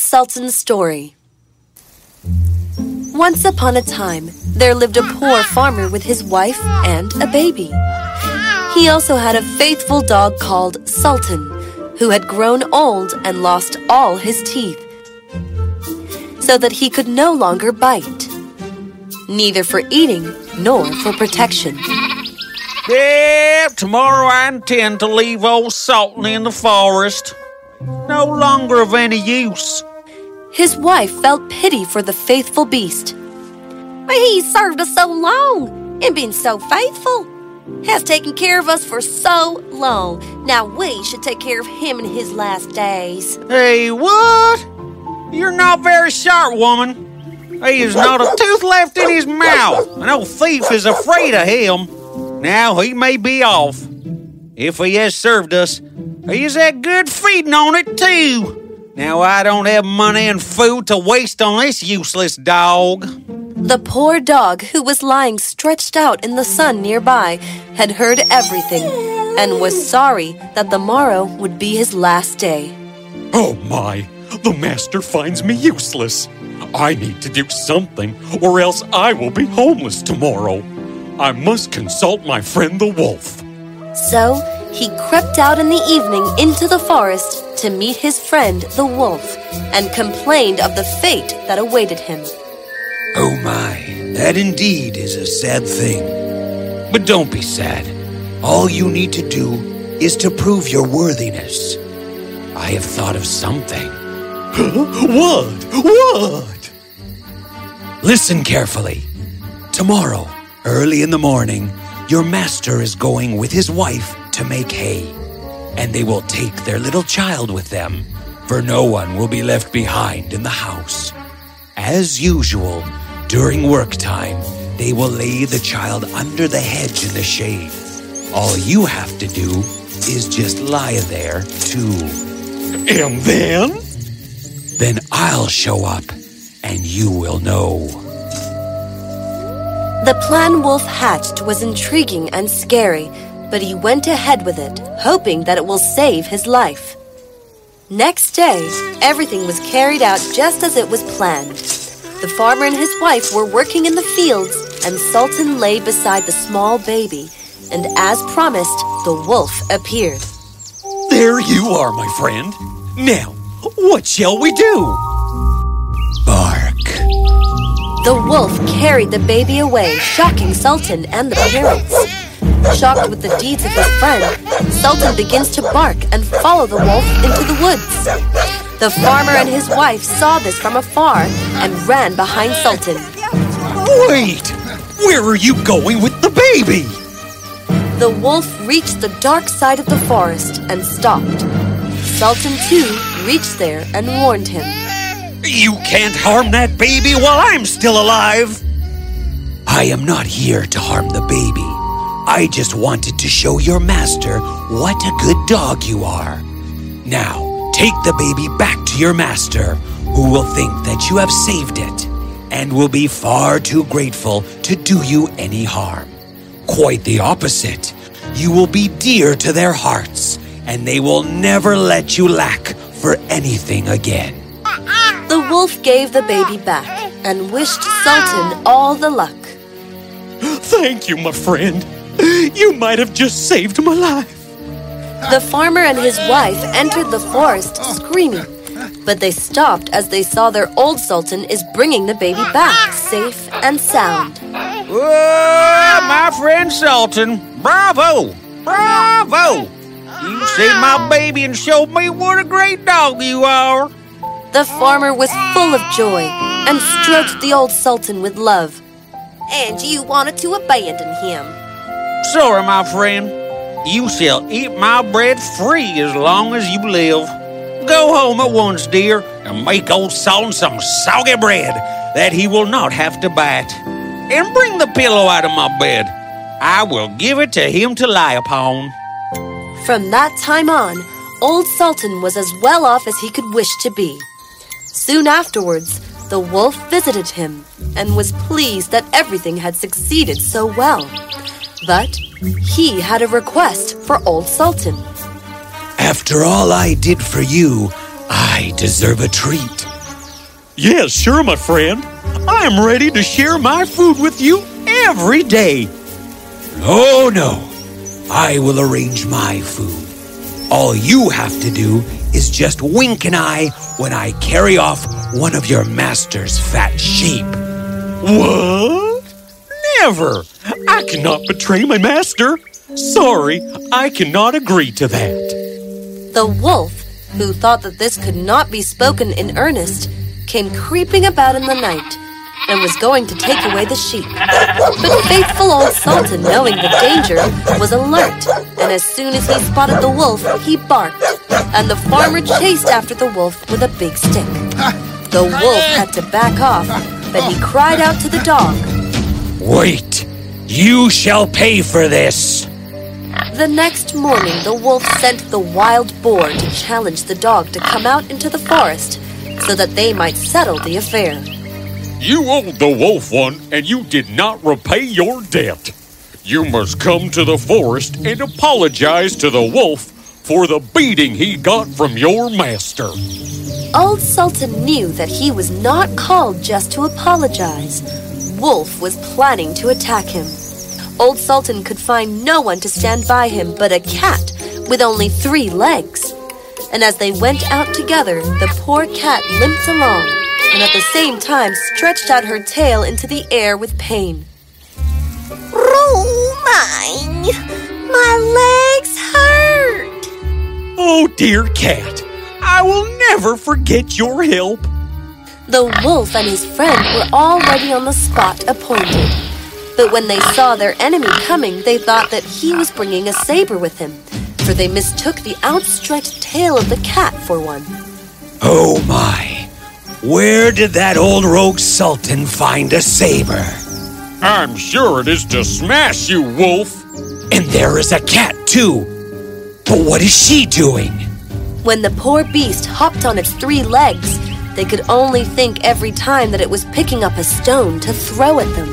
Sultan's Story Once upon a time, there lived a poor farmer with his wife and a baby. He also had a faithful dog called Sultan, who had grown old and lost all his teeth, so that he could no longer bite, neither for eating nor for protection. Yeah, tomorrow I intend to leave old Sultan in the forest. No longer of any use. His wife felt pity for the faithful beast. He served us so long and been so faithful. Has taken care of us for so long. Now we should take care of him in his last days. Hey, what? You're not very sharp, woman. He has not a tooth left in his mouth. No thief is afraid of him. Now he may be off. If he has served us, he has had good feeding on it, too. Now I don't have money and food to waste on this useless dog. The poor dog, who was lying stretched out in the sun nearby, had heard everything and was sorry that the morrow would be his last day. Oh my, the master finds me useless. I need to do something, or else I will be homeless tomorrow. I must consult my friend the wolf. So he crept out in the evening into the forest to meet his friend the wolf and complained of the fate that awaited him. Oh my, that indeed is a sad thing. But don't be sad. All you need to do is to prove your worthiness. I have thought of something. what? What? Listen carefully. Tomorrow, early in the morning, your master is going with his wife to make hay. And they will take their little child with them, for no one will be left behind in the house. As usual, during work time, they will lay the child under the hedge in the shade. All you have to do is just lie there, too. And then? Then I'll show up, and you will know. The plan Wolf hatched was intriguing and scary, but he went ahead with it, hoping that it will save his life. Next day, everything was carried out just as it was planned. The farmer and his wife were working in the fields, and Sultan lay beside the small baby. And as promised, the wolf appeared. There you are, my friend. Now, what shall we do? Bark. The wolf carried the baby away, shocking Sultan and the parents. Shocked with the deeds of his friend, Sultan begins to bark and follow the wolf into the woods. The farmer and his wife saw this from afar and ran behind Sultan. Wait! Where are you going with the baby? The wolf reached the dark side of the forest and stopped. Sultan, too, reached there and warned him. You can't harm that baby while I'm still alive. I am not here to harm the baby. I just wanted to show your master what a good dog you are. Now, take the baby back to your master, who will think that you have saved it and will be far too grateful to do you any harm. Quite the opposite. You will be dear to their hearts, and they will never let you lack for anything again. The wolf gave the baby back and wished Sultan all the luck. Thank you, my friend. You might have just saved my life. The farmer and his wife entered the forest screaming, but they stopped as they saw their old sultan is bringing the baby back safe and sound. Oh, my friend Sultan, bravo! Bravo! You saved my baby and showed me what a great dog you are. The farmer was full of joy and stroked the old sultan with love. And you wanted to abandon him. Sorry, my friend. You shall eat my bread free as long as you live. Go home at once, dear, and make old Sultan some soggy bread that he will not have to bite. And bring the pillow out of my bed. I will give it to him to lie upon. From that time on, old Sultan was as well off as he could wish to be. Soon afterwards, the wolf visited him and was pleased that everything had succeeded so well. But he had a request for old Sultan. After all I did for you, I deserve a treat. Yes, sure, my friend. I am ready to share my food with you every day. Oh no, I will arrange my food. All you have to do is just wink an eye when I carry off one of your master's fat sheep. What? Never! I cannot betray my master. Sorry, I cannot agree to that. The wolf, who thought that this could not be spoken in earnest, came creeping about in the night and was going to take away the sheep. But faithful old Sultan, knowing the danger, was alert, and as soon as he spotted the wolf, he barked, and the farmer chased after the wolf with a big stick. The wolf had to back off, but he cried out to the dog. Wait, you shall pay for this. The next morning, the wolf sent the wild boar to challenge the dog to come out into the forest so that they might settle the affair. You owed the wolf one, and you did not repay your debt. You must come to the forest and apologize to the wolf for the beating he got from your master. Old Sultan knew that he was not called just to apologize. Wolf was planning to attack him. Old Sultan could find no one to stand by him but a cat with only three legs. And as they went out together, the poor cat limped along and at the same time stretched out her tail into the air with pain. Oh my! My legs hurt! Oh, dear cat, I will never forget your help. The wolf and his friend were already on the spot appointed. But when they saw their enemy coming, they thought that he was bringing a saber with him, for they mistook the outstretched tail of the cat for one. Oh my, where did that old rogue sultan find a saber? I'm sure it is to smash you, wolf. And there is a cat too. But what is she doing? When the poor beast hopped on its three legs, they could only think every time that it was picking up a stone to throw at them.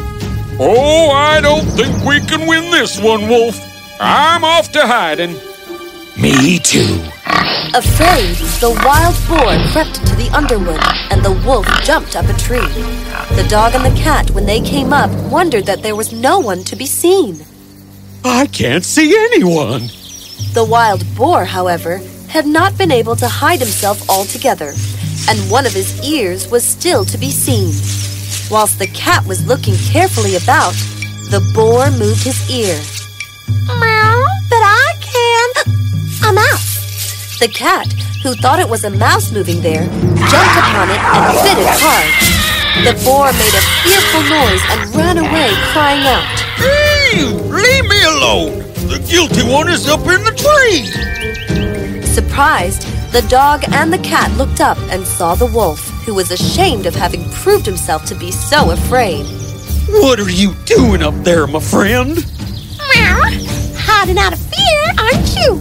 Oh, I don't think we can win this one, wolf. I'm off to hiding. Me too. Afraid, the wild boar crept into the underwood, and the wolf jumped up a tree. The dog and the cat, when they came up, wondered that there was no one to be seen. I can't see anyone. The wild boar, however, had not been able to hide himself altogether, and one of his ears was still to be seen. Whilst the cat was looking carefully about, the boar moved his ear. Meow, but I can. A mouse. The cat, who thought it was a mouse moving there, jumped upon it and bit it hard. The boar made a fearful noise and ran away, crying out. Hey, leave me alone! The guilty one is up in the tree! Surprised, the dog and the cat looked up and saw the wolf, who was ashamed of having proved himself to be so afraid. What are you doing up there, my friend? Meow. Hiding out of fear, aren't you?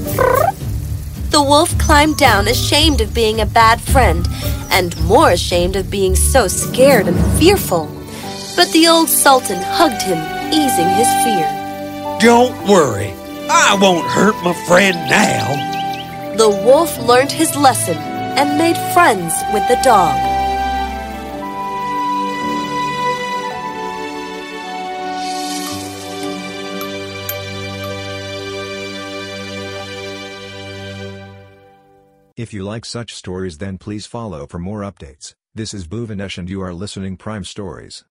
The wolf climbed down, ashamed of being a bad friend, and more ashamed of being so scared and fearful. But the old sultan hugged him, easing his fear. Don't worry, I won't hurt my friend now. The wolf learned his lesson and made friends with the dog. If you like such stories then please follow for more updates. This is Bhuvanesh and you are listening Prime Stories.